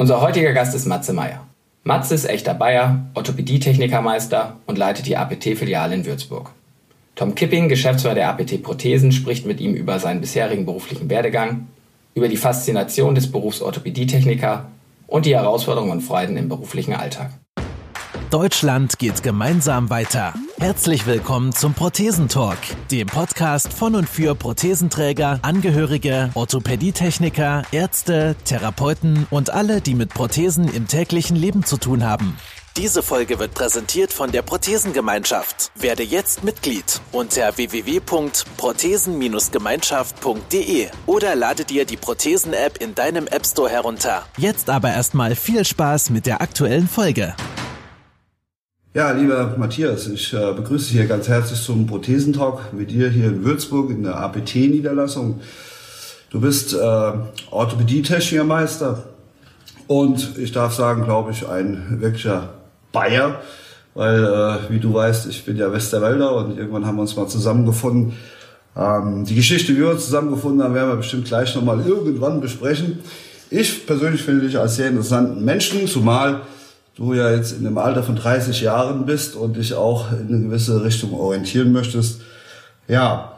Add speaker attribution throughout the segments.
Speaker 1: Unser heutiger Gast ist Matze Meyer. Matze ist echter Bayer, Orthopädietechnikermeister und leitet die APT-Filiale in Würzburg. Tom Kipping, Geschäftsführer der APT Prothesen, spricht mit ihm über seinen bisherigen beruflichen Werdegang, über die Faszination des Berufs Orthopädietechniker und die Herausforderungen und Freuden im beruflichen Alltag.
Speaker 2: Deutschland geht gemeinsam weiter. Herzlich willkommen zum Prothesentalk, dem Podcast von und für Prothesenträger, Angehörige, Orthopädietechniker, Ärzte, Therapeuten und alle, die mit Prothesen im täglichen Leben zu tun haben. Diese Folge wird präsentiert von der Prothesengemeinschaft. Werde jetzt Mitglied unter www.prothesen-gemeinschaft.de oder lade dir die Prothesen-App in deinem App Store herunter. Jetzt aber erstmal viel Spaß mit der aktuellen Folge.
Speaker 3: Ja, lieber Matthias, ich äh, begrüße dich hier ganz herzlich zum Prothesentalk mit dir hier in Würzburg in der APT-Niederlassung. Du bist äh, Orthopädie-Technikermeister und ich darf sagen, glaube ich, ein wirklicher Bayer, weil, äh, wie du weißt, ich bin ja Westerwälder und irgendwann haben wir uns mal zusammengefunden. Ähm, die Geschichte, wie wir uns zusammengefunden haben, werden wir bestimmt gleich nochmal irgendwann besprechen. Ich persönlich finde dich als sehr interessanten Menschen, zumal du ja jetzt in dem Alter von 30 Jahren bist und dich auch in eine gewisse Richtung orientieren möchtest. Ja,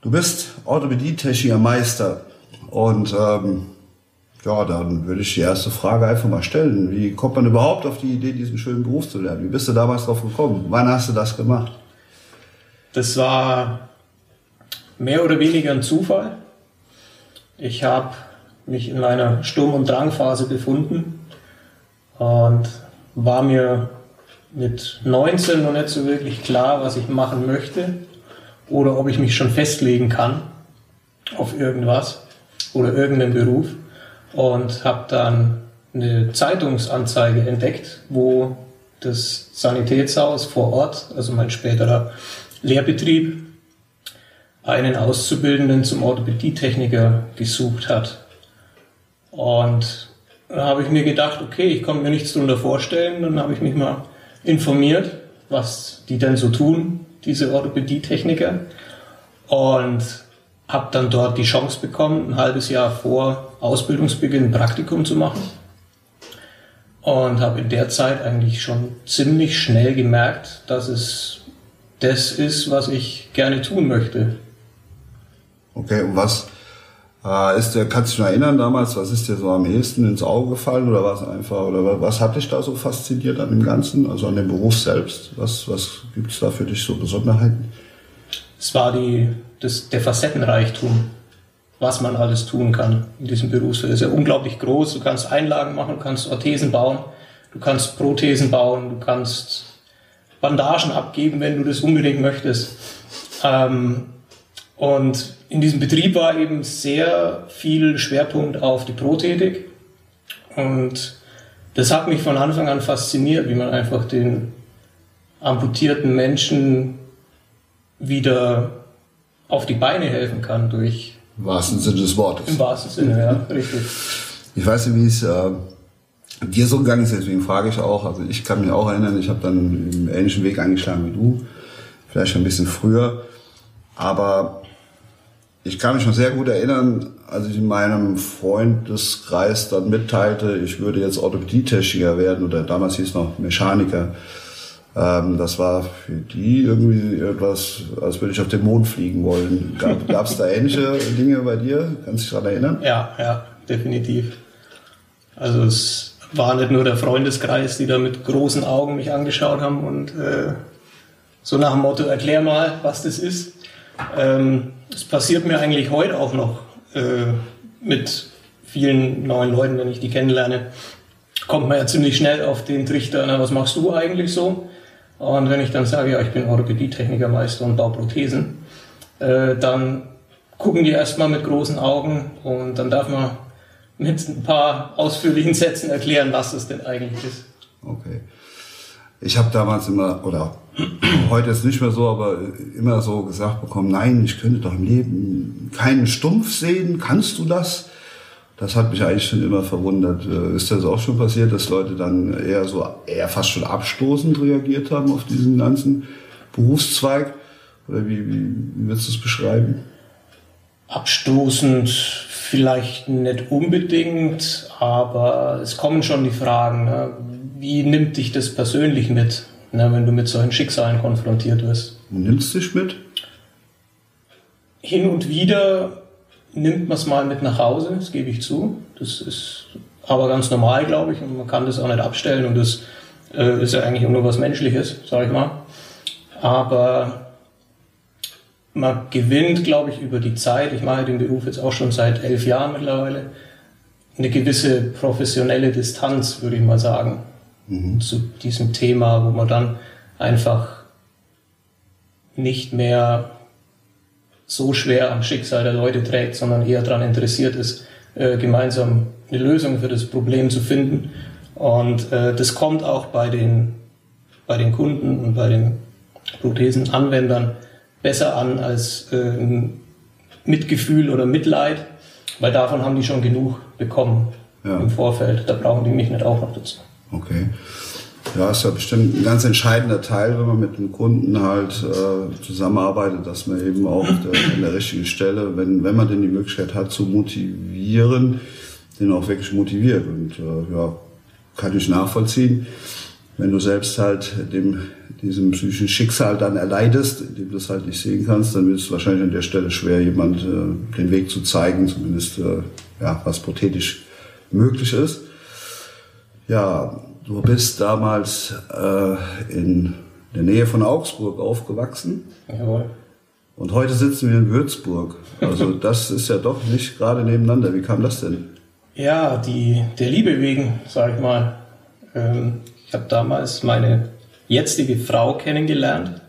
Speaker 3: du bist Orthopädie-Techniker Meister und ähm, ja, dann würde ich die erste Frage einfach mal stellen. Wie kommt man überhaupt auf die Idee, diesen schönen Beruf zu lernen? Wie bist du damals drauf gekommen? Wann hast du das gemacht?
Speaker 4: Das war mehr oder weniger ein Zufall. Ich habe mich in einer Sturm- und Drangphase befunden und war mir mit 19 noch nicht so wirklich klar, was ich machen möchte oder ob ich mich schon festlegen kann auf irgendwas oder irgendeinen Beruf und habe dann eine Zeitungsanzeige entdeckt, wo das Sanitätshaus vor Ort, also mein späterer Lehrbetrieb, einen Auszubildenden zum Orthopädietechniker gesucht hat. Und da habe ich mir gedacht, okay, ich konnte mir nichts darunter vorstellen. Dann habe ich mich mal informiert, was die denn so tun, diese Orthopädie-Techniker. Und habe dann dort die Chance bekommen, ein halbes Jahr vor Ausbildungsbeginn ein Praktikum zu machen. Und habe in der Zeit eigentlich schon ziemlich schnell gemerkt, dass es das ist, was ich gerne tun möchte.
Speaker 3: Okay, und was äh, ist der, kannst du dich noch erinnern damals, was ist dir so am ehesten ins Auge gefallen oder was einfach, oder was hat dich da so fasziniert an dem Ganzen, also an dem Beruf selbst? Was, was gibt es da für dich so Besonderheiten?
Speaker 4: Es war die, das, der Facettenreichtum, was man alles tun kann in diesem Berufsfeld. Es ist ja unglaublich groß. Du kannst Einlagen machen, du kannst Orthesen bauen, du kannst Prothesen bauen, du kannst Bandagen abgeben, wenn du das unbedingt möchtest. Ähm, und in diesem Betrieb war eben sehr viel Schwerpunkt auf die Prothetik. Und das hat mich von Anfang an fasziniert, wie man einfach den amputierten Menschen wieder auf die Beine helfen kann durch.
Speaker 3: Im wahrsten Sinne des Wortes.
Speaker 4: Im wahrsten Sinne, ja, richtig.
Speaker 3: Ich weiß nicht, wie es äh, dir so gegangen ist, deswegen frage ich auch. Also ich kann mich auch erinnern, ich habe dann einen ähnlichen Weg eingeschlagen wie du, vielleicht schon ein bisschen früher. Aber ich kann mich noch sehr gut erinnern, als ich in meinem Freundeskreis dann mitteilte, ich würde jetzt Orthopädietechniker werden oder damals hieß es noch Mechaniker. Ähm, das war für die irgendwie etwas, als würde ich auf den Mond fliegen wollen. Gab es da ähnliche Dinge bei dir? Kannst du dich daran erinnern?
Speaker 4: Ja, ja, definitiv. Also es war nicht nur der Freundeskreis, die da mit großen Augen mich angeschaut haben und äh, so nach dem Motto, erklär mal, was das ist. Ähm, es passiert mir eigentlich heute auch noch äh, mit vielen neuen Leuten, wenn ich die kennenlerne, kommt man ja ziemlich schnell auf den Trichter, na, was machst du eigentlich so? Und wenn ich dann sage, ja, ich bin Orthopädie-Technikermeister und baue Prothesen, äh, dann gucken die erstmal mit großen Augen und dann darf man mit ein paar ausführlichen Sätzen erklären, was das denn eigentlich ist.
Speaker 3: Okay. Ich habe damals immer, oder heute ist nicht mehr so, aber immer so gesagt bekommen, nein, ich könnte doch im Leben keinen Stumpf sehen, kannst du das? Das hat mich eigentlich schon immer verwundert. Äh, ist das auch schon passiert, dass Leute dann eher so, eher fast schon abstoßend reagiert haben auf diesen ganzen Berufszweig? Oder wie, wie, wie würdest du es beschreiben?
Speaker 4: Abstoßend Vielleicht nicht unbedingt, aber es kommen schon die Fragen, ne? wie nimmt dich das persönlich mit, ne, wenn du mit solchen Schicksalen konfrontiert wirst?
Speaker 3: Nimmst du dich mit?
Speaker 4: Hin und wieder nimmt man es mal mit nach Hause, das gebe ich zu. Das ist aber ganz normal, glaube ich, und man kann das auch nicht abstellen und das äh, ist ja eigentlich auch nur was Menschliches, sage ich mal. Aber man gewinnt, glaube ich, über die Zeit, ich mache den Beruf jetzt auch schon seit elf Jahren mittlerweile, eine gewisse professionelle Distanz, würde ich mal sagen, mhm. zu diesem Thema, wo man dann einfach nicht mehr so schwer am Schicksal der Leute trägt, sondern eher daran interessiert ist, äh, gemeinsam eine Lösung für das Problem zu finden. Und äh, das kommt auch bei den, bei den Kunden und bei den Prothesenanwendern besser an als äh, Mitgefühl oder Mitleid, weil davon haben die schon genug bekommen ja. im Vorfeld. Da brauchen die mich nicht auch noch dazu.
Speaker 3: Okay. Ja, ist ja bestimmt ein ganz entscheidender Teil, wenn man mit einem Kunden halt äh, zusammenarbeitet, dass man eben auch an der richtigen Stelle, wenn, wenn man denn die Möglichkeit hat zu motivieren, den auch wirklich motiviert. Und äh, ja, kann ich nachvollziehen. Wenn du selbst halt dem, diesem psychischen Schicksal dann erleidest, indem du das halt nicht sehen kannst, dann wird es wahrscheinlich an der Stelle schwer, jemand äh, den Weg zu zeigen, zumindest äh, ja, was prothetisch möglich ist. Ja, du bist damals äh, in der Nähe von Augsburg aufgewachsen.
Speaker 4: Jawohl.
Speaker 3: Und heute sitzen wir in Würzburg. Also das ist ja doch nicht gerade nebeneinander. Wie kam das denn?
Speaker 4: Ja, die, der Liebe wegen, sag ich mal. Ähm, ich habe damals meine jetzige Frau kennengelernt,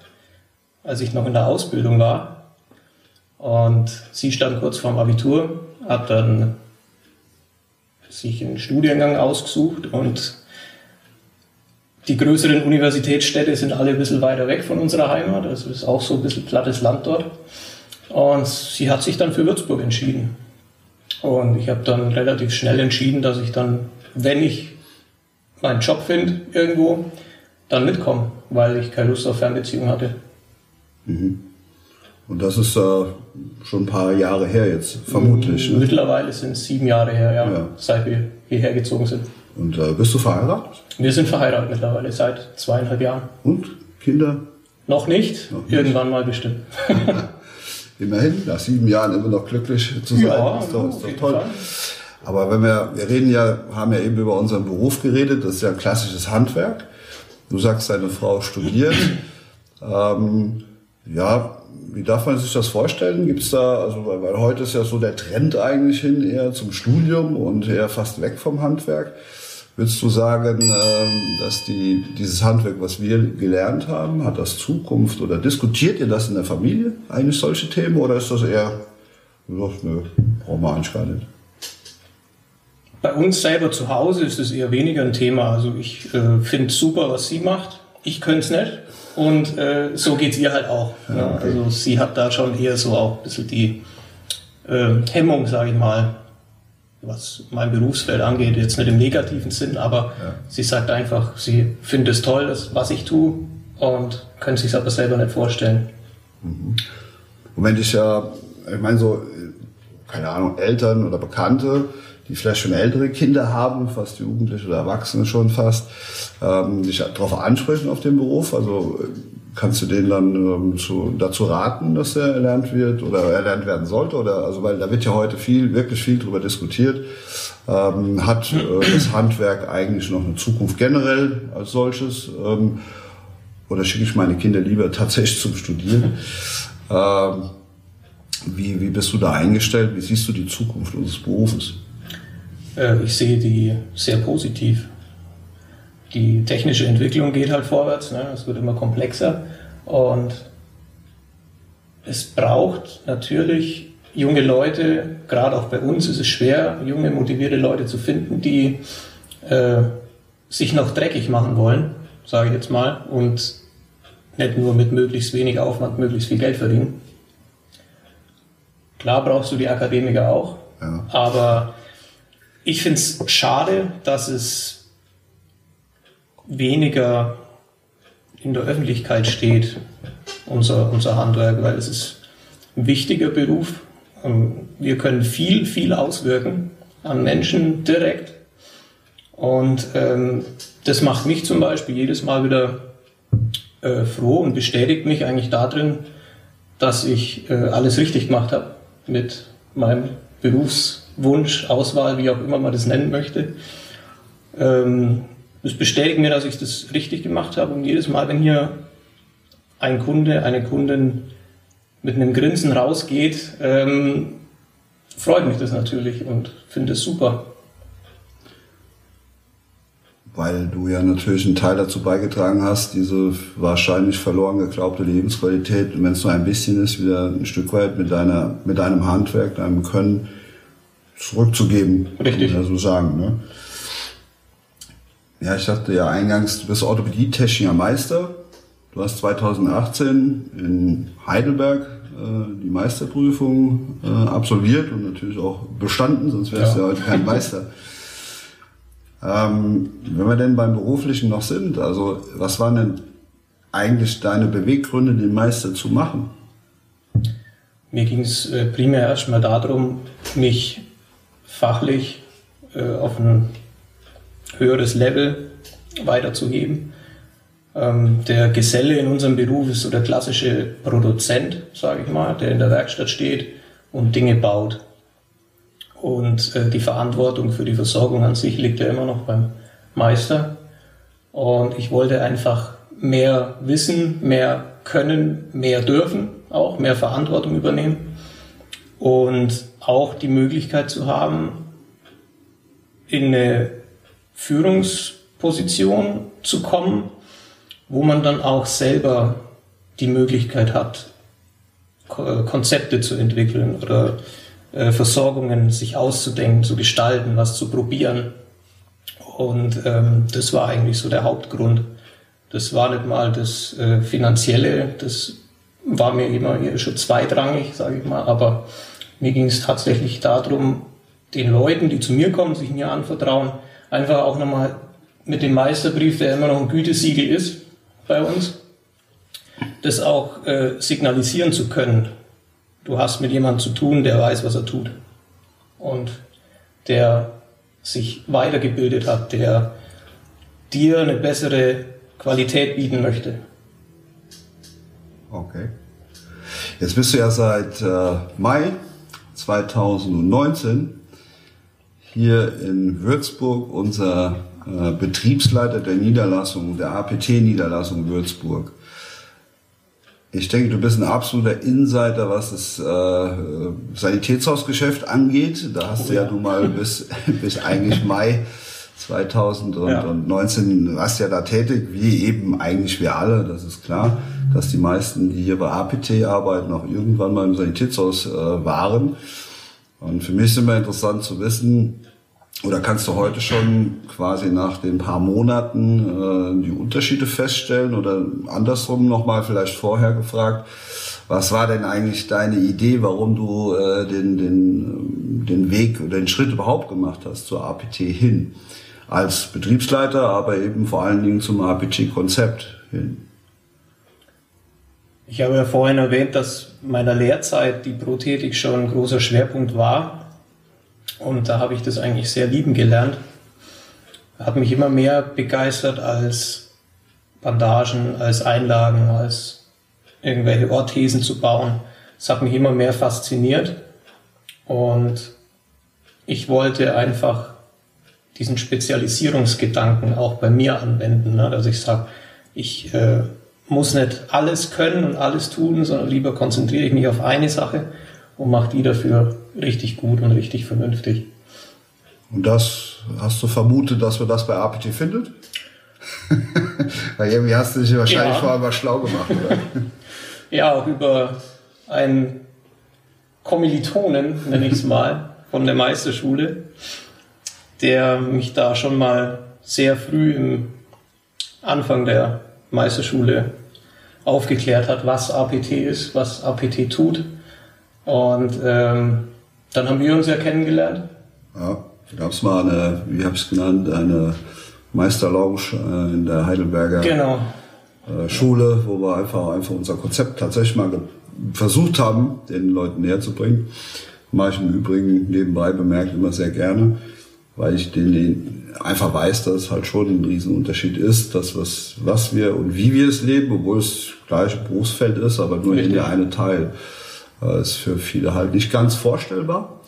Speaker 4: als ich noch in der Ausbildung war. Und sie stand kurz vorm Abitur, hat dann sich einen Studiengang ausgesucht und die größeren Universitätsstädte sind alle ein bisschen weiter weg von unserer Heimat. Das ist auch so ein bisschen plattes Land dort. Und sie hat sich dann für Würzburg entschieden. Und ich habe dann relativ schnell entschieden, dass ich dann, wenn ich meinen Job finde irgendwo, dann mitkomme, weil ich keine Lust auf Fernbeziehung hatte.
Speaker 3: Mhm. Und das ist äh, schon ein paar Jahre her jetzt, vermutlich.
Speaker 4: Ne? Mittlerweile sind es sieben Jahre her, ja, ja, seit wir hierher gezogen sind.
Speaker 3: Und äh, bist du verheiratet?
Speaker 4: Wir sind verheiratet mittlerweile seit zweieinhalb Jahren.
Speaker 3: Und Kinder?
Speaker 4: Noch nicht, Noch nicht. irgendwann mal bestimmt.
Speaker 3: immerhin, nach sieben Jahren immer noch glücklich zu sein.
Speaker 4: Ja, ist doch, ist doch toll. Fall.
Speaker 3: Aber wenn wir, wir reden ja, haben ja eben über unseren Beruf geredet, das ist ja ein klassisches Handwerk. Du sagst, deine Frau studiert. ähm, ja, wie darf man sich das vorstellen? Gibt es da, also weil, weil heute ist ja so der Trend eigentlich hin eher zum Studium und eher fast weg vom Handwerk. Würdest du sagen, ähm, dass die, dieses Handwerk, was wir gelernt haben, hat das Zukunft oder diskutiert ihr das in der Familie, eigentlich solche Themen, oder ist das eher, nö, brauchen wir eigentlich gar nicht?
Speaker 4: Bei uns selber zu Hause ist es eher weniger ein Thema. Also ich äh, finde super, was sie macht. Ich könnte es nicht. Und äh, so geht es ihr halt auch. Ja, okay. Also sie hat da schon eher so auch ein bisschen die äh, Hemmung, sage ich mal, was mein Berufsfeld angeht, jetzt nicht im negativen Sinn, aber ja. sie sagt einfach, sie findet es toll, was ich tue und könnte sich aber selber nicht vorstellen.
Speaker 3: Mhm. Und wenn ich ja, ich meine so, keine Ahnung, Eltern oder Bekannte, die vielleicht schon ältere Kinder haben, fast Jugendliche oder Erwachsene schon fast, ähm, dich darauf ansprechen auf den Beruf, also kannst du denen dann ähm, zu, dazu raten, dass er erlernt wird oder erlernt werden sollte? Oder also weil da wird ja heute viel, wirklich viel drüber diskutiert. Ähm, hat äh, das Handwerk eigentlich noch eine Zukunft generell als solches? Ähm, oder schicke ich meine Kinder lieber tatsächlich zum Studieren? Ähm, wie, wie bist du da eingestellt? Wie siehst du die Zukunft unseres Berufes?
Speaker 4: Äh, ich sehe die sehr positiv die technische Entwicklung geht halt vorwärts, ne? es wird immer komplexer und es braucht natürlich junge Leute, gerade auch bei uns ist es schwer, junge, motivierte Leute zu finden, die äh, sich noch dreckig machen wollen, sage ich jetzt mal, und nicht nur mit möglichst wenig Aufwand möglichst viel Geld verdienen. Klar brauchst du die Akademiker auch, ja. aber ich finde es schade, dass es weniger in der Öffentlichkeit steht, unser, unser Handwerk, weil es ist ein wichtiger Beruf Ähm, wir können viel, viel auswirken an Menschen direkt. Und ähm, das macht mich zum Beispiel jedes Mal wieder äh, froh und bestätigt mich eigentlich darin, dass ich äh, alles richtig gemacht habe mit meinem Berufswunsch, Auswahl, wie auch immer man das nennen möchte. Ähm, das bestätigt mir, dass ich das richtig gemacht habe. Und jedes Mal, wenn hier ein Kunde, eine Kundin mit einem Grinsen rausgeht, ähm, freut mich das natürlich und finde es super.
Speaker 3: Weil du ja natürlich einen Teil dazu beigetragen hast, diese wahrscheinlich verloren geglaubte Lebensqualität, wenn es nur ein bisschen ist, wieder ein Stück weit mit, deiner, mit deinem Handwerk, deinem Können zurückzugeben.
Speaker 4: Richtig.
Speaker 3: Man so sagen. Ne? Ja, ich sagte ja eingangs, du bist Orthopädie-technischer Meister. Du hast 2018 in Heidelberg äh, die Meisterprüfung äh, absolviert und natürlich auch bestanden, sonst wärst du ja. ja heute kein Meister. ähm, wenn wir denn beim Beruflichen noch sind, also was waren denn eigentlich deine Beweggründe, den Meister zu machen?
Speaker 4: Mir ging es äh, primär erstmal darum, mich fachlich äh, auf ein höheres Level weiterzuheben. Ähm, der Geselle in unserem Beruf ist so der klassische Produzent, sage ich mal, der in der Werkstatt steht und Dinge baut. Und äh, die Verantwortung für die Versorgung an sich liegt ja immer noch beim Meister. Und ich wollte einfach mehr wissen, mehr können, mehr dürfen, auch mehr Verantwortung übernehmen und auch die Möglichkeit zu haben, in eine Führungsposition zu kommen, wo man dann auch selber die Möglichkeit hat, äh, Konzepte zu entwickeln oder äh, Versorgungen sich auszudenken, zu gestalten, was zu probieren. Und ähm, das war eigentlich so der Hauptgrund. Das war nicht mal das äh, Finanzielle, das war mir immer schon zweitrangig, sage ich mal, aber mir ging es tatsächlich darum, den Leuten, die zu mir kommen, sich mir anvertrauen, einfach auch nochmal mit dem Meisterbrief, der immer noch ein Gütesiegel ist bei uns, das auch äh, signalisieren zu können. Du hast mit jemandem zu tun, der weiß, was er tut. Und der sich weitergebildet hat, der dir eine bessere Qualität bieten möchte.
Speaker 3: Okay. Jetzt bist du ja seit äh, Mai 2019 hier in Würzburg unser äh, Betriebsleiter der Niederlassung, der APT-Niederlassung Würzburg. Ich denke, du bist ein absoluter Insider, was das äh, Sanitätshausgeschäft angeht. Da hast oh, du ja, ja nun mal bis, bis eigentlich Mai 2019 ja. warst ja da tätig, wie eben eigentlich wir alle, das ist klar, dass die meisten, die hier bei APT arbeiten, auch irgendwann mal im Sanitätshaus äh, waren. Und für mich ist immer interessant zu wissen, oder kannst du heute schon quasi nach den paar Monaten äh, die Unterschiede feststellen oder andersrum nochmal vielleicht vorher gefragt, was war denn eigentlich deine Idee, warum du äh, den, den, den Weg oder den Schritt überhaupt gemacht hast zur APT hin? Als Betriebsleiter, aber eben vor allen Dingen zum APT-Konzept hin.
Speaker 4: Ich habe ja vorhin erwähnt, dass meiner Lehrzeit die Prothetik schon ein großer Schwerpunkt war. Und da habe ich das eigentlich sehr lieben gelernt. Hat mich immer mehr begeistert als Bandagen, als Einlagen, als irgendwelche Orthesen zu bauen. Es hat mich immer mehr fasziniert. Und ich wollte einfach diesen Spezialisierungsgedanken auch bei mir anwenden. Ne? Dass ich sage, ich äh, muss nicht alles können und alles tun, sondern lieber konzentriere ich mich auf eine Sache und mache die dafür richtig gut und richtig vernünftig.
Speaker 3: Und das hast du vermutet, dass man das bei APT findet? Weil irgendwie hast du dich wahrscheinlich ja. vorher mal schlau gemacht, oder?
Speaker 4: ja, auch über einen Kommilitonen, nenne ich es mal, von der Meisterschule, der mich da schon mal sehr früh im Anfang der Meisterschule aufgeklärt hat, was APT ist, was APT tut und ähm, dann haben wir uns ja kennengelernt.
Speaker 3: Ja, da gab es mal eine, wie habe ich es genannt, eine Meisterlounge äh, in der Heidelberger
Speaker 4: genau.
Speaker 3: äh, Schule, wo wir einfach, einfach unser Konzept tatsächlich mal versucht haben, den Leuten näher zu bringen. Mache ich im Übrigen nebenbei bemerkt immer sehr gerne, weil ich den, einfach weiß, dass es halt schon ein Riesenunterschied ist, das was, was wir und wie wir es leben, obwohl es gleiche Berufsfeld ist, aber nur in der eine Teil. Das ist für viele halt nicht ganz vorstellbar.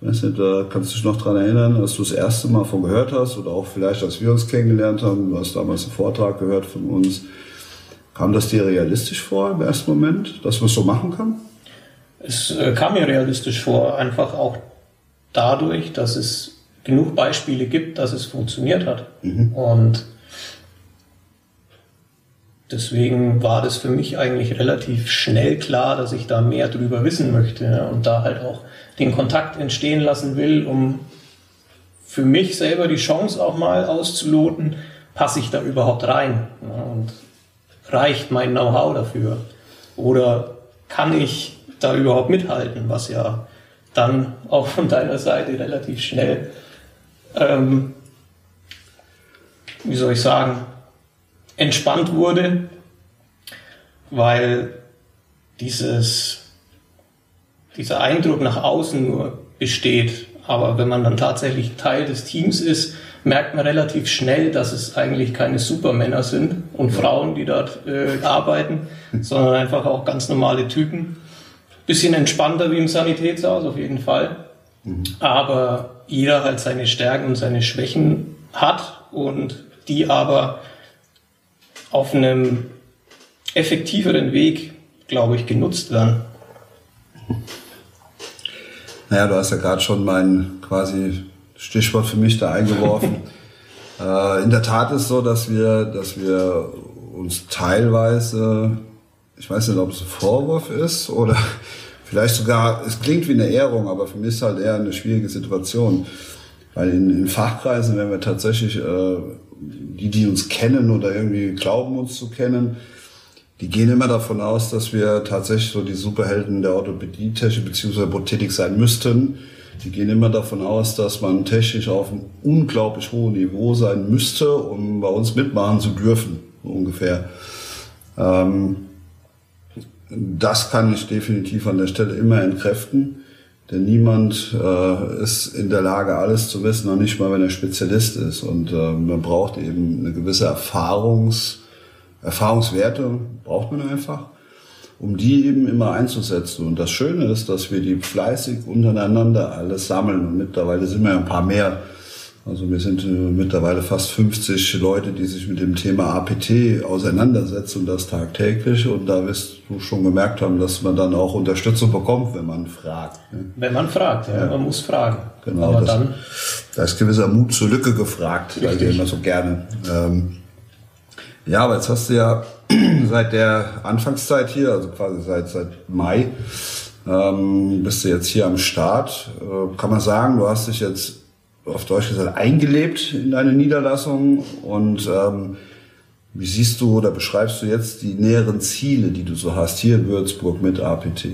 Speaker 3: Ich weiß nicht, da kannst du dich noch dran erinnern, als du das erste Mal von gehört hast oder auch vielleicht, als wir uns kennengelernt haben, du hast damals einen Vortrag gehört von uns. Kam das dir realistisch vor im ersten Moment, dass man es so machen kann?
Speaker 4: Es äh, kam mir realistisch vor, einfach auch dadurch, dass es genug Beispiele gibt, dass es funktioniert hat. Mhm. Und deswegen war das für mich eigentlich relativ schnell klar, dass ich da mehr drüber wissen möchte und da halt auch den Kontakt entstehen lassen will, um für mich selber die Chance auch mal auszuloten, passe ich da überhaupt rein und reicht mein Know-how dafür oder kann ich da überhaupt mithalten, was ja dann auch von deiner Seite relativ schnell, ähm, wie soll ich sagen, entspannt wurde, weil dieses, dieser Eindruck nach außen nur besteht. Aber wenn man dann tatsächlich Teil des Teams ist, merkt man relativ schnell, dass es eigentlich keine Supermänner sind und Frauen, die dort äh, arbeiten, sondern einfach auch ganz normale Typen. Bisschen entspannter wie im Sanitätshaus auf jeden Fall. Mhm. Aber jeder halt seine Stärken und seine Schwächen hat und die aber auf einem effektiveren Weg, glaube ich, genutzt werden.
Speaker 3: Naja, du hast ja gerade schon mein quasi Stichwort für mich da eingeworfen. äh, in der Tat ist so, dass wir, dass wir uns teilweise, ich weiß nicht, ob es ein Vorwurf ist oder vielleicht sogar, es klingt wie eine Ehrung, aber für mich ist halt eher eine schwierige Situation. Weil in, in Fachkreisen, wenn wir tatsächlich äh, die, die uns kennen oder irgendwie glauben, uns zu kennen, die gehen immer davon aus, dass wir tatsächlich so die Superhelden der Orthopädie-Technik bzw. Prothetik sein müssten. Die gehen immer davon aus, dass man technisch auf einem unglaublich hohen Niveau sein müsste, um bei uns mitmachen zu dürfen, ungefähr. Ähm, das kann ich definitiv an der Stelle immer entkräften. Denn niemand äh, ist in der Lage, alles zu wissen, noch nicht mal, wenn er Spezialist ist. Und äh, man braucht eben eine gewisse Erfahrungs, Erfahrungswerte, braucht man einfach, um die eben immer einzusetzen. Und das Schöne ist, dass wir die fleißig untereinander alles sammeln. Und mittlerweile sind wir ein paar mehr also wir sind äh, mittlerweile fast 50 Leute, die sich mit dem Thema APT auseinandersetzen und das tagtäglich. Und da wirst du schon gemerkt haben, dass man dann auch Unterstützung bekommt, wenn man fragt.
Speaker 4: Ne? Wenn man fragt, ja, ja. man muss fragen.
Speaker 3: Genau, Aber das, dann da ist gewisser Mut zur Lücke gefragt, weil wir immer so gerne. Ähm, ja, aber jetzt hast du ja seit der Anfangszeit hier, also quasi seit, seit Mai, ähm, bist du jetzt hier am Start. Äh, kann man sagen, du hast dich jetzt auf Deutsch gesagt, eingelebt in deine Niederlassung und ähm, wie siehst du oder beschreibst du jetzt die näheren Ziele, die du so hast hier in Würzburg mit APT?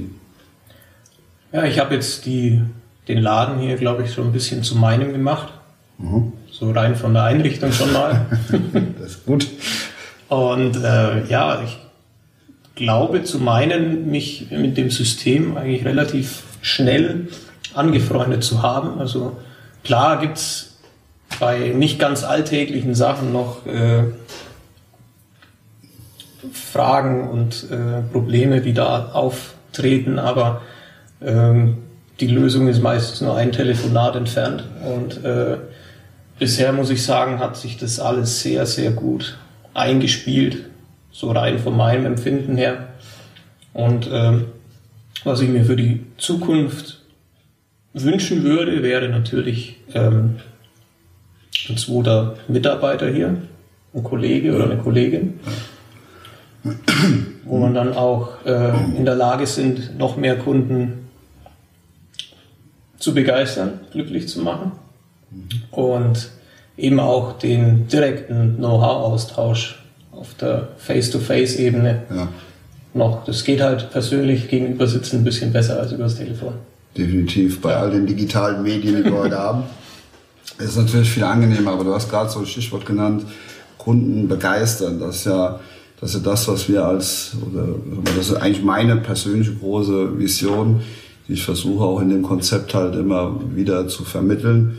Speaker 4: Ja, ich habe jetzt die, den Laden hier, glaube ich, so ein bisschen zu meinem gemacht. Mhm. So rein von der Einrichtung schon mal.
Speaker 3: das ist gut.
Speaker 4: Und äh, ja, ich glaube zu meinen, mich mit dem System eigentlich relativ schnell angefreundet zu haben. Also Klar gibt es bei nicht ganz alltäglichen Sachen noch äh, Fragen und äh, Probleme, die da auftreten, aber ähm, die Lösung ist meistens nur ein Telefonat entfernt. Und äh, bisher muss ich sagen, hat sich das alles sehr, sehr gut eingespielt, so rein von meinem Empfinden her. Und ähm, was ich mir für die Zukunft wünschen würde, wäre natürlich ähm, ein zweiter Mitarbeiter hier, ein Kollege oder eine Kollegin, wo man dann auch äh, in der Lage sind, noch mehr Kunden zu begeistern, glücklich zu machen und eben auch den direkten Know-how-Austausch auf der Face-to-Face-Ebene ja. noch. Das geht halt persönlich gegenüber sitzen ein bisschen besser als übers Telefon
Speaker 3: definitiv bei all den digitalen Medien, die wir heute haben. Es ist natürlich viel angenehmer, aber du hast gerade so ein Stichwort genannt, Kunden begeistern. Das ist ja Das ist das, was wir als, oder das ist eigentlich meine persönliche große Vision, die ich versuche auch in dem Konzept halt immer wieder zu vermitteln.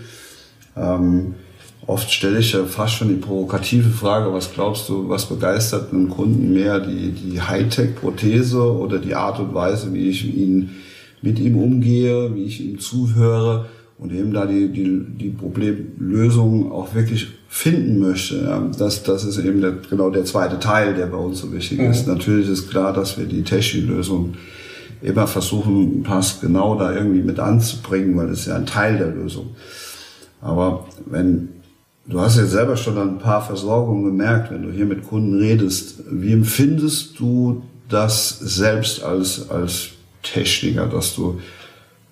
Speaker 3: Ähm, oft stelle ich ja fast schon die provokative Frage, was glaubst du, was begeistert einen Kunden mehr, die, die Hightech-Prothese oder die Art und Weise, wie ich ihn, mit ihm umgehe, wie ich ihm zuhöre und eben da die, die, die Problemlösung auch wirklich finden möchte. Ja, das, das ist eben der, genau der zweite Teil, der bei uns so wichtig mhm. ist. Natürlich ist klar, dass wir die Techie-Lösung immer versuchen, Pass genau da irgendwie mit anzubringen, weil das ist ja ein Teil der Lösung. Aber wenn, du hast ja selber schon ein paar Versorgungen gemerkt, wenn du hier mit Kunden redest, wie empfindest du das selbst als, als Techniker, dass du,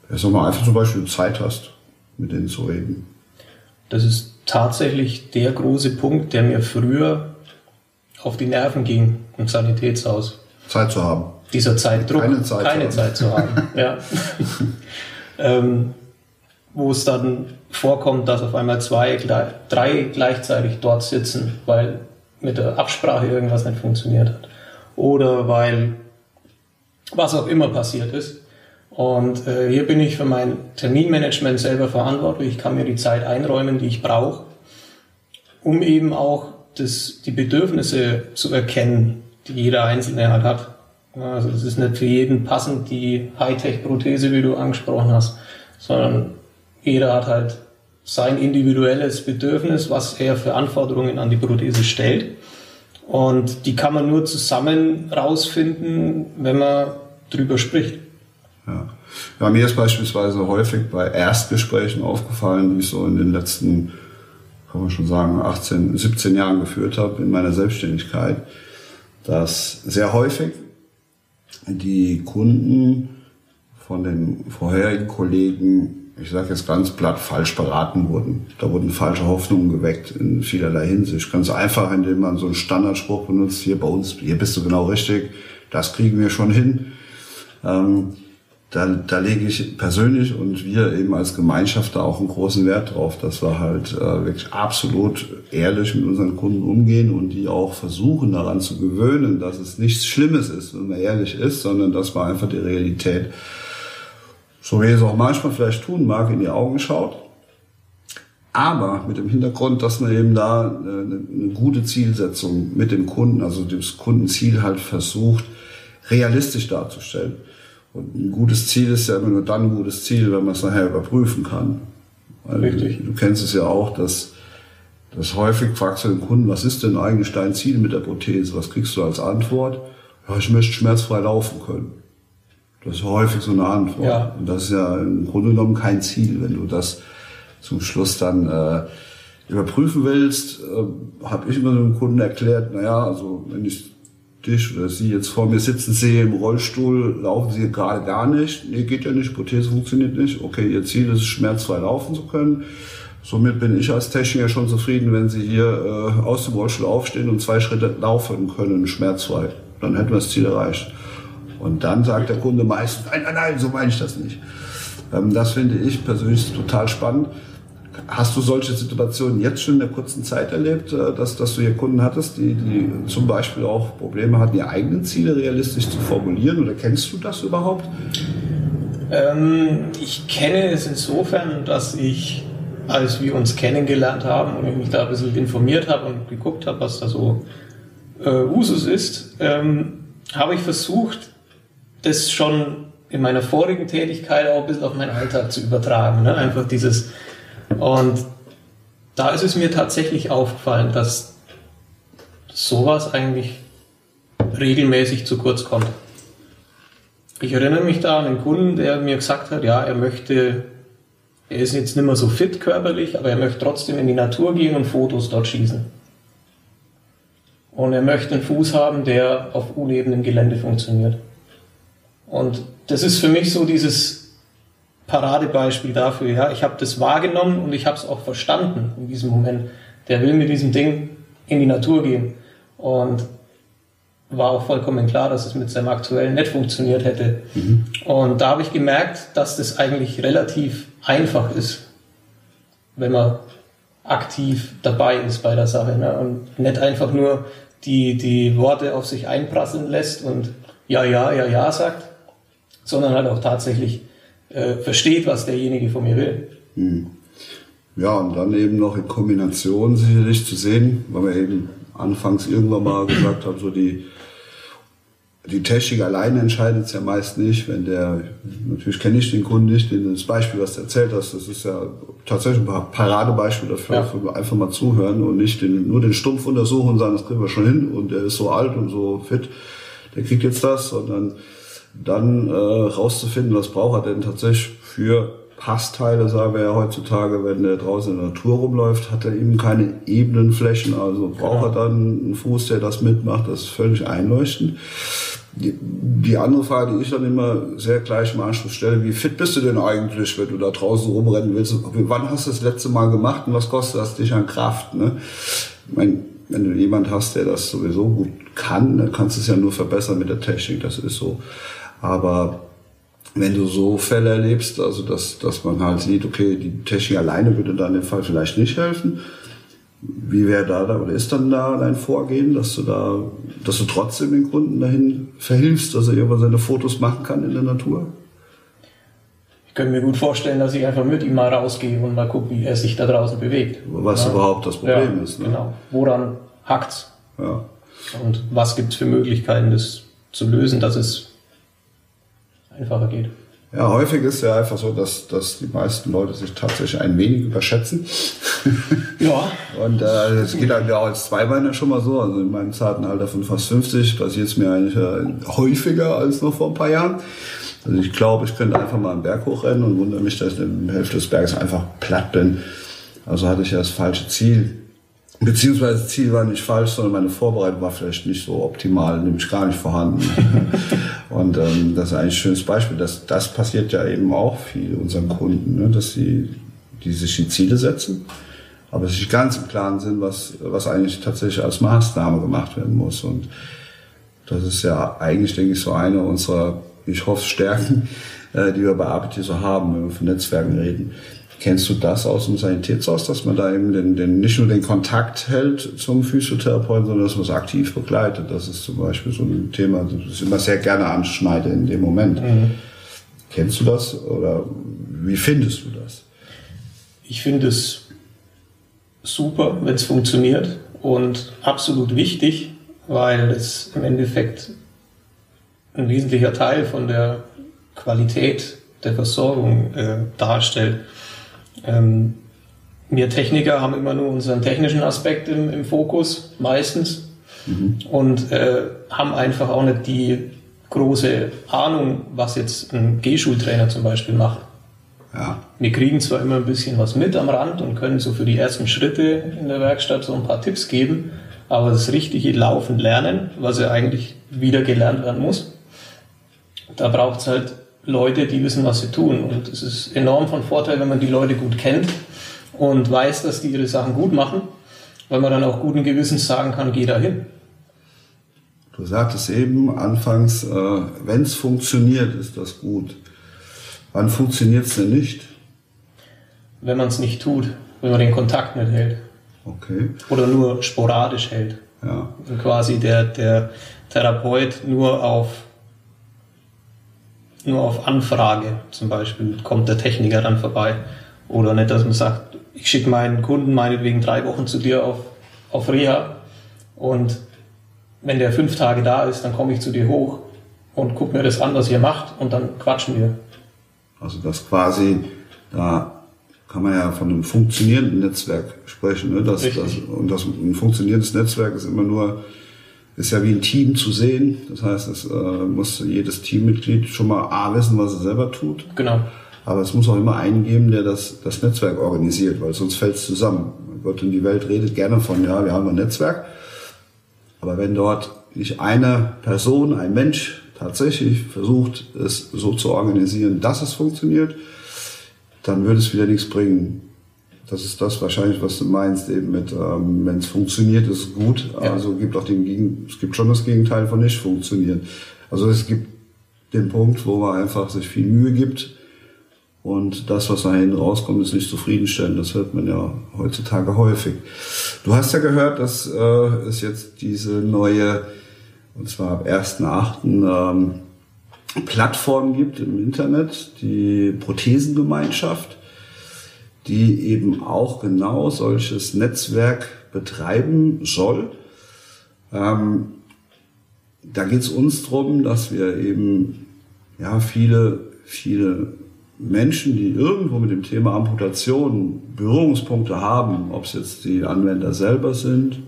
Speaker 3: jetzt nochmal einfach zum Beispiel Zeit hast, mit denen zu reden?
Speaker 4: Das ist tatsächlich der große Punkt, der mir früher auf die Nerven ging im Sanitätshaus.
Speaker 3: Zeit zu haben.
Speaker 4: Dieser Zeitdruck.
Speaker 3: Keine Zeit,
Speaker 4: keine Zeit zu haben. ja. ähm, wo es dann vorkommt, dass auf einmal zwei, drei gleichzeitig dort sitzen, weil mit der Absprache irgendwas nicht funktioniert hat. Oder weil was auch immer passiert ist. Und äh, hier bin ich für mein Terminmanagement selber verantwortlich. Ich kann mir die Zeit einräumen, die ich brauche, um eben auch das, die Bedürfnisse zu erkennen, die jeder Einzelne halt hat. Also es ist nicht für jeden passend die Hightech-Prothese, wie du angesprochen hast, sondern jeder hat halt sein individuelles Bedürfnis, was er für Anforderungen an die Prothese stellt. Und die kann man nur zusammen rausfinden, wenn man drüber spricht.
Speaker 3: Ja. ja, mir ist beispielsweise häufig bei Erstgesprächen aufgefallen, die ich so in den letzten, kann man schon sagen, 18, 17 Jahren geführt habe in meiner Selbstständigkeit, dass sehr häufig die Kunden von den vorherigen Kollegen, ich sage jetzt ganz platt, falsch beraten wurden. Da wurden falsche Hoffnungen geweckt in vielerlei Hinsicht. Ganz einfach, indem man so einen Standardspruch benutzt, hier bei uns, hier bist du genau richtig, das kriegen wir schon hin. Ähm, da, da lege ich persönlich und wir eben als Gemeinschaft da auch einen großen Wert drauf, dass wir halt äh, wirklich absolut ehrlich mit unseren Kunden umgehen und die auch versuchen daran zu gewöhnen, dass es nichts Schlimmes ist, wenn man ehrlich ist, sondern dass man einfach die Realität, so wie es auch manchmal vielleicht tun mag, in die Augen schaut. Aber mit dem Hintergrund, dass man eben da eine, eine gute Zielsetzung mit dem Kunden, also das Kundenziel halt versucht, realistisch darzustellen. Und ein gutes Ziel ist ja immer nur dann ein gutes Ziel, wenn man es nachher überprüfen kann. Weil Richtig. Du, du kennst es ja auch, dass, dass häufig fragst du den Kunden, was ist denn eigentlich dein Ziel mit der Prothese? Was kriegst du als Antwort? Ja, ich möchte schmerzfrei laufen können. Das ist häufig so eine Antwort. Ja. Und das ist ja im Grunde genommen kein Ziel. Wenn du das zum Schluss dann äh, überprüfen willst, äh, habe ich immer dem Kunden erklärt, naja, also wenn ich dich oder Sie jetzt vor mir sitzen sehe im Rollstuhl, laufen Sie gerade gar nicht. Nee, geht ja nicht, Prothese funktioniert nicht. Okay, Ihr Ziel ist es, schmerzfrei laufen zu können. Somit bin ich als Techniker schon zufrieden, wenn Sie hier äh, aus dem Rollstuhl aufstehen und zwei Schritte laufen können, schmerzfrei. Dann hätten wir das Ziel erreicht. Und dann sagt der Kunde meistens, nein, nein, nein, so meine ich das nicht. Ähm, das finde ich persönlich total spannend. Hast du solche Situationen jetzt schon in der kurzen Zeit erlebt, äh, dass, dass du hier Kunden hattest, die, die zum Beispiel auch Probleme hatten, ihre eigenen Ziele realistisch zu formulieren? Oder kennst du das überhaupt?
Speaker 4: Ähm, ich kenne es insofern, dass ich, als wir uns kennengelernt haben und ich mich da ein bisschen informiert habe und geguckt habe, was da so äh, Usus ist, ähm, habe ich versucht, das schon in meiner vorigen Tätigkeit auch ein bisschen auf meinen Alltag zu übertragen. Ne? Einfach dieses und da ist es mir tatsächlich aufgefallen, dass sowas eigentlich regelmäßig zu kurz kommt. Ich erinnere mich da an einen Kunden, der mir gesagt hat, ja, er möchte, er ist jetzt nicht mehr so fit körperlich, aber er möchte trotzdem in die Natur gehen und Fotos dort schießen. Und er möchte einen Fuß haben, der auf unebenem Gelände funktioniert. Und das ist für mich so dieses Paradebeispiel dafür. Ja, ich habe das wahrgenommen und ich habe es auch verstanden in diesem Moment. Der will mit diesem Ding in die Natur gehen und war auch vollkommen klar, dass es mit seinem aktuellen nicht funktioniert hätte. Mhm. Und da habe ich gemerkt, dass das eigentlich relativ einfach ist, wenn man aktiv dabei ist bei der Sache ne? und nicht einfach nur die, die Worte auf sich einprasseln lässt und ja, ja, ja, ja sagt, sondern halt auch tatsächlich äh, versteht, was derjenige von mir will.
Speaker 3: Hm. Ja, und dann eben noch in Kombination sicherlich zu sehen, weil wir eben anfangs irgendwann mal gesagt haben, so die, die Technik alleine entscheidet es ja meist nicht, wenn der, natürlich kenne ich den Kunden nicht, das Beispiel, was du erzählt hast, das ist ja tatsächlich ein Paradebeispiel dafür, ja. einfach mal zuhören und nicht den, nur den Stumpf untersuchen und sagen, das kriegen wir schon hin und der ist so alt und so fit, der kriegt jetzt das, sondern dann äh, rauszufinden, was braucht er denn tatsächlich für Passteile, sagen wir ja heutzutage, wenn der draußen in der Natur rumläuft, hat er eben keine ebenen Flächen, also braucht genau. er dann einen Fuß, der das mitmacht, das ist völlig einleuchtend. Die, die andere Frage, die ich dann immer sehr gleich im Anschluss stelle, wie fit bist du denn eigentlich, wenn du da draußen rumrennen willst? Wann hast du das letzte Mal gemacht und was kostet das dich an Kraft? Ne? Ich mein, wenn du jemand hast, der das sowieso gut kann, dann kannst du es ja nur verbessern mit der Technik, das ist so. Aber wenn du so Fälle erlebst, also dass, dass man halt sieht, okay, die Technik alleine würde dann im Fall vielleicht nicht helfen. Wie wäre da, oder ist dann da dein Vorgehen, dass du da, dass du trotzdem den Kunden dahin verhilfst, dass er irgendwann seine Fotos machen kann in der Natur?
Speaker 4: Ich könnte mir gut vorstellen, dass ich einfach mit ihm mal rausgehe und mal gucke, wie er sich da draußen bewegt.
Speaker 3: Was ja. überhaupt das Problem
Speaker 4: ja,
Speaker 3: ist.
Speaker 4: Ne? Genau. Woran hackt's? Ja. Und was gibt es für Möglichkeiten, das zu lösen, dass es einfacher geht.
Speaker 3: Ja, häufig ist ja einfach so, dass, dass die meisten Leute sich tatsächlich ein wenig überschätzen.
Speaker 4: Ja.
Speaker 3: Und äh, es geht halt ja auch als Zweibeiner schon mal so. Also in meinem zarten Alter von fast 50 passiert es mir eigentlich äh, häufiger als noch vor ein paar Jahren. Also ich glaube, ich könnte einfach mal einen Berg hochrennen und wundere mich, dass ich in der Hälfte des Berges einfach platt bin. Also hatte ich ja das falsche Ziel. Beziehungsweise das Ziel war nicht falsch, sondern meine Vorbereitung war vielleicht nicht so optimal, nämlich gar nicht vorhanden. und ähm, das ist eigentlich ein schönes Beispiel. Das, das passiert ja eben auch viel unseren Kunden, ne? dass sie die sich die Ziele setzen, aber sich ganz im Klaren sind, was, was eigentlich tatsächlich als Maßnahme gemacht werden muss. Und das ist ja eigentlich, denke ich, so eine unserer, ich hoffe, Stärken, äh, die wir bei APT so haben, wenn wir von Netzwerken reden Kennst du das aus dem Sanitätshaus, dass man da eben den, den, nicht nur den Kontakt hält zum Physiotherapeuten, sondern dass man es aktiv begleitet? Das ist zum Beispiel so ein Thema, das ich immer sehr gerne anschneide in dem Moment. Mhm. Kennst du das oder wie findest du das?
Speaker 4: Ich finde es super, wenn es funktioniert und absolut wichtig, weil es im Endeffekt ein wesentlicher Teil von der Qualität der Versorgung äh, darstellt. Ähm, wir Techniker haben immer nur unseren technischen Aspekt im, im Fokus, meistens. Mhm. Und äh, haben einfach auch nicht die große Ahnung, was jetzt ein G-Schultrainer zum Beispiel macht. Ja. Wir kriegen zwar immer ein bisschen was mit am Rand und können so für die ersten Schritte in der Werkstatt so ein paar Tipps geben, aber das richtige Laufen lernen, was ja eigentlich wieder gelernt werden muss, da braucht es halt Leute, die wissen, was sie tun. Und es ist enorm von Vorteil, wenn man die Leute gut kennt und weiß, dass die ihre Sachen gut machen, weil man dann auch guten Gewissens sagen kann, geh da hin.
Speaker 3: Du sagtest eben anfangs, äh, wenn es funktioniert, ist das gut. Wann funktioniert es denn nicht?
Speaker 4: Wenn man es nicht tut, wenn man den Kontakt nicht hält.
Speaker 3: Okay.
Speaker 4: Oder nur sporadisch hält.
Speaker 3: Ja.
Speaker 4: Und quasi der, der Therapeut nur auf nur auf Anfrage zum Beispiel kommt der Techniker dann vorbei. Oder nicht, dass man sagt, ich schicke meinen Kunden meinetwegen drei Wochen zu dir auf, auf Reha und wenn der fünf Tage da ist, dann komme ich zu dir hoch und guck mir das an, was ihr macht und dann quatschen wir.
Speaker 3: Also das quasi, da kann man ja von einem funktionierenden Netzwerk sprechen. Ne? Das, das, und das, ein funktionierendes Netzwerk ist immer nur ist ja wie ein Team zu sehen. Das heißt, es äh, muss jedes Teammitglied schon mal A wissen, was er selber tut.
Speaker 4: Genau.
Speaker 3: Aber es muss auch immer einen geben, der das, das Netzwerk organisiert, weil sonst fällt es zusammen. Gott und die Welt redet gerne von, ja, wir haben ein Netzwerk. Aber wenn dort nicht eine Person, ein Mensch tatsächlich versucht, es so zu organisieren, dass es funktioniert, dann würde es wieder nichts bringen. Das ist das wahrscheinlich, was du meinst, eben mit, ähm, wenn es funktioniert, ist es gut. Ja. Also gibt auch den Gegen es gibt schon das Gegenteil von nicht funktionieren. Also es gibt den Punkt, wo man einfach sich viel Mühe gibt und das, was nach hinten rauskommt, ist nicht zufriedenstellend. Das hört man ja heutzutage häufig. Du hast ja gehört, dass äh, es jetzt diese neue, und zwar ab 1.8. Ähm, Plattform gibt im Internet, die Prothesengemeinschaft, die eben auch genau solches Netzwerk betreiben soll. Ähm, da geht es uns darum, dass wir eben ja viele, viele Menschen, die irgendwo mit dem Thema Amputation Berührungspunkte haben, ob es jetzt die Anwender selber sind,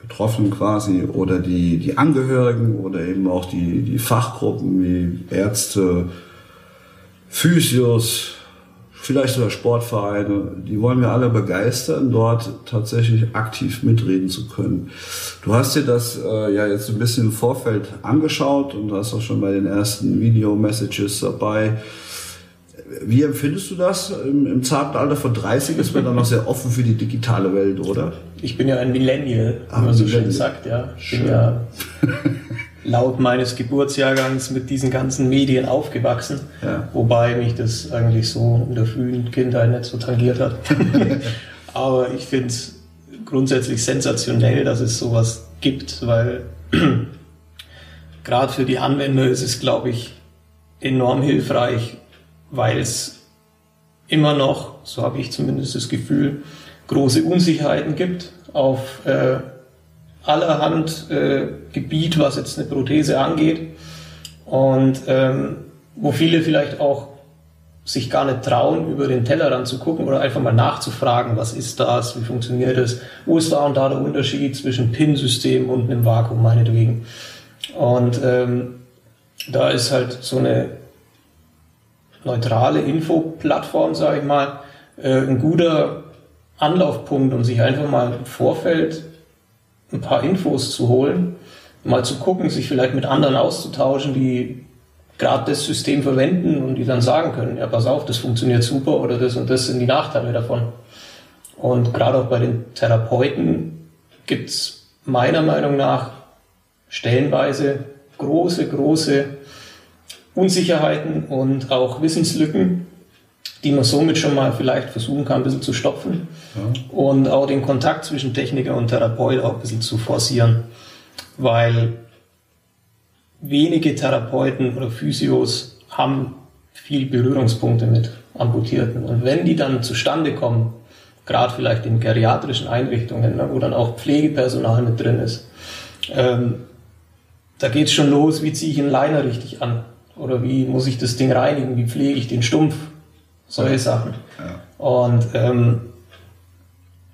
Speaker 3: Betroffenen quasi, oder die, die Angehörigen oder eben auch die, die Fachgruppen wie Ärzte, Physios, vielleicht sogar Sportvereine, die wollen wir alle begeistern, dort tatsächlich aktiv mitreden zu können. Du hast dir das äh, ja jetzt ein bisschen im Vorfeld angeschaut und hast auch schon bei den ersten Video-Messages dabei. Wie empfindest du das? Im, Im zarten Alter von 30 ist man dann noch sehr offen für die digitale Welt, oder?
Speaker 4: Ich bin ja ein Millennial, wie ah, man so schön sagt, ja. Ich bin ja laut meines Geburtsjahrgangs mit diesen ganzen Medien aufgewachsen, ja. wobei mich das eigentlich so in der frühen Kindheit nicht so tangiert hat. Aber ich finde es grundsätzlich sensationell, dass es sowas gibt, weil gerade für die Anwender ist es, glaube ich, enorm hilfreich, weil es immer noch, so habe ich zumindest das Gefühl, große Unsicherheiten gibt auf äh, allerhand äh, Gebiet, was jetzt eine Prothese angeht. Und ähm, wo viele vielleicht auch sich gar nicht trauen, über den Tellerrand zu gucken oder einfach mal nachzufragen, was ist das, wie funktioniert das, wo ist da und da der Unterschied zwischen PIN-System und einem Vakuum meinetwegen. Und ähm, da ist halt so eine neutrale Infoplattform, sage ich mal, äh, ein guter Anlaufpunkt, um sich einfach mal im Vorfeld ein paar Infos zu holen, mal zu gucken, sich vielleicht mit anderen auszutauschen, die gerade das System verwenden und die dann sagen können, ja, pass auf, das funktioniert super oder das und das sind die Nachteile davon. Und gerade auch bei den Therapeuten gibt es meiner Meinung nach stellenweise große, große Unsicherheiten und auch Wissenslücken, die man somit schon mal vielleicht versuchen kann, ein bisschen zu stopfen. Ja. und auch den Kontakt zwischen Techniker und Therapeut auch ein bisschen zu forcieren, weil wenige Therapeuten oder Physios haben viel Berührungspunkte mit Amputierten. Und wenn die dann zustande kommen, gerade vielleicht in geriatrischen Einrichtungen, ne, wo dann auch Pflegepersonal mit drin ist, ähm, da geht es schon los, wie ziehe ich einen Liner richtig an? Oder wie muss ich das Ding reinigen, wie pflege ich den Stumpf solche Sachen. Ja. Und ähm,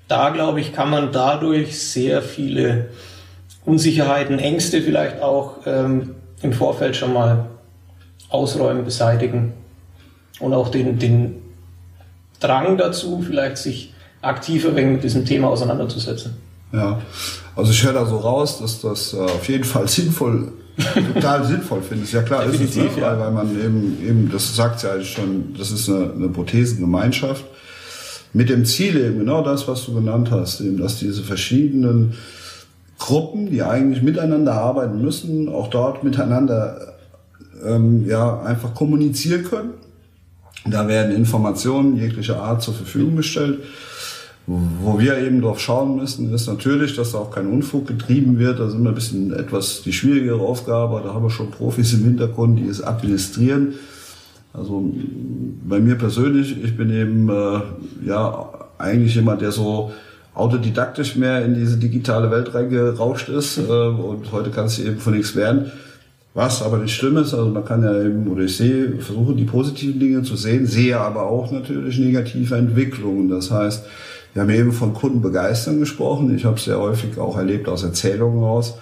Speaker 4: da, glaube ich, kann man dadurch sehr viele Unsicherheiten, Ängste vielleicht auch ähm, im Vorfeld schon mal ausräumen, beseitigen und auch den, den Drang dazu, vielleicht sich aktiver mit diesem Thema auseinanderzusetzen.
Speaker 3: Ja, also ich höre da so raus, dass das äh, auf jeden Fall sinnvoll total sinnvoll finde. Ist ja klar, ist es, ne? ja. weil man eben, eben, das sagt ja schon, das ist eine, eine Prothesengemeinschaft mit dem Ziel eben genau das, was du genannt hast, eben, dass diese verschiedenen Gruppen, die eigentlich miteinander arbeiten müssen, auch dort miteinander ähm, ja einfach kommunizieren können. Da werden Informationen jeglicher Art zur Verfügung gestellt. Wo wir eben drauf schauen müssen, ist natürlich, dass da auch kein Unfug getrieben wird. Da sind wir ein bisschen etwas die schwierigere Aufgabe. Da haben wir schon Profis im Hintergrund, die es administrieren. Also bei mir persönlich, ich bin eben äh, ja eigentlich jemand, der so autodidaktisch mehr in diese digitale Welt reingerauscht ist äh, und heute kannst du eben von nichts werden. Was aber nicht schlimm ist, also man kann ja eben, oder ich sehe, versuche die positiven Dinge zu sehen, sehe aber auch natürlich negative Entwicklungen. Das heißt, wir haben eben von Kundenbegeisterung gesprochen. Ich habe es sehr häufig auch erlebt aus Erzählungen raus,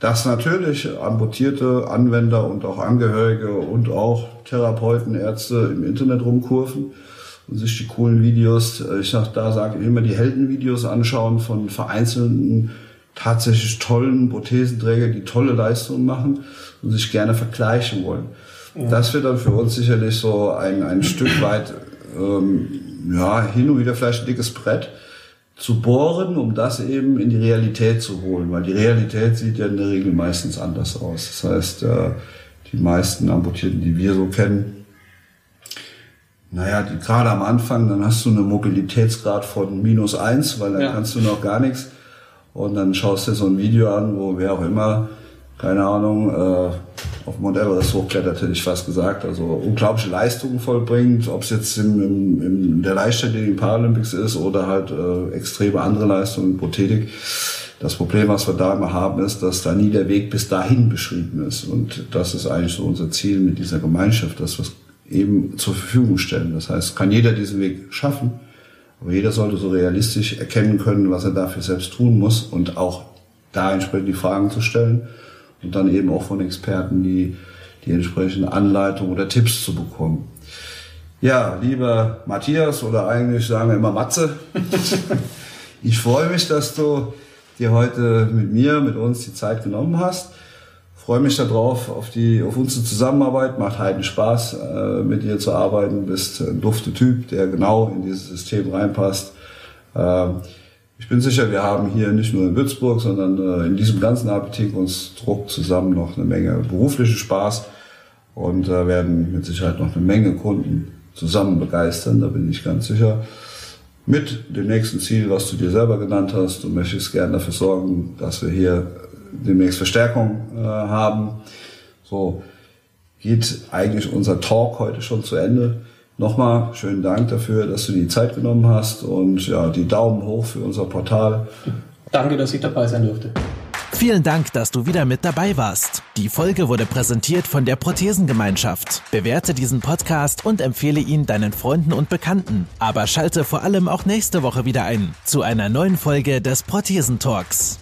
Speaker 3: dass natürlich amputierte Anwender und auch Angehörige und auch Therapeuten, Ärzte im Internet rumkurven und sich die coolen Videos, ich sag, da sage ich immer, die Heldenvideos anschauen von vereinzelten, tatsächlich tollen Prothesenträgern, die tolle Leistungen machen und sich gerne vergleichen wollen. Ja. Das wird dann für uns sicherlich so ein, ein Stück weit ähm, ja, hin und wieder vielleicht ein dickes Brett zu bohren, um das eben in die Realität zu holen, weil die Realität sieht ja in der Regel meistens anders aus. Das heißt, äh, die meisten Amputierten, die wir so kennen, naja, die, gerade am Anfang, dann hast du einen Mobilitätsgrad von minus eins, weil dann ja. kannst du noch gar nichts. Und dann schaust du dir so ein Video an, wo wer auch immer, keine Ahnung, äh, auf Mount Everest hochklettert, hätte ich fast gesagt. Also unglaubliche Leistungen vollbringt, ob es jetzt im, im, in der Leichtathletik in Paralympics ist oder halt äh, extreme andere Leistungen Prothetik. Das Problem, was wir da immer haben, ist, dass da nie der Weg bis dahin beschrieben ist. Und das ist eigentlich so unser Ziel mit dieser Gemeinschaft, dass wir es eben zur Verfügung stellen. Das heißt, kann jeder diesen Weg schaffen, aber jeder sollte so realistisch erkennen können, was er dafür selbst tun muss und auch da entsprechend die Fragen zu stellen und dann eben auch von Experten die, die entsprechende Anleitung oder Tipps zu bekommen. Ja, lieber Matthias oder eigentlich sagen wir immer Matze, ich freue mich, dass du dir heute mit mir, mit uns die Zeit genommen hast. Freue mich darauf, auf die, auf unsere Zusammenarbeit. Macht heiden Spaß, äh, mit dir zu arbeiten. Bist ein dufte Typ, der genau in dieses System reinpasst. Ich bin sicher, wir haben hier nicht nur in Würzburg, sondern äh, in diesem ganzen Apothekenkonstrukt zusammen noch eine Menge beruflichen Spaß und äh, werden mit Sicherheit noch eine Menge Kunden zusammen begeistern, da bin ich ganz sicher. Mit dem nächsten Ziel, was du dir selber genannt hast, du möchtest gerne dafür sorgen, dass wir hier demnächst Verstärkung äh, haben. So geht eigentlich unser Talk heute schon zu Ende. Nochmal schönen Dank dafür, dass du die Zeit genommen hast und ja, die Daumen hoch für unser Portal.
Speaker 4: Danke, dass ich dabei sein durfte.
Speaker 2: Vielen Dank, dass du wieder mit dabei warst. Die Folge wurde präsentiert von der Prothesengemeinschaft. Bewerte diesen Podcast und empfehle ihn deinen Freunden und Bekannten. Aber schalte vor allem auch nächste Woche wieder ein zu einer neuen Folge des Prothesentalks.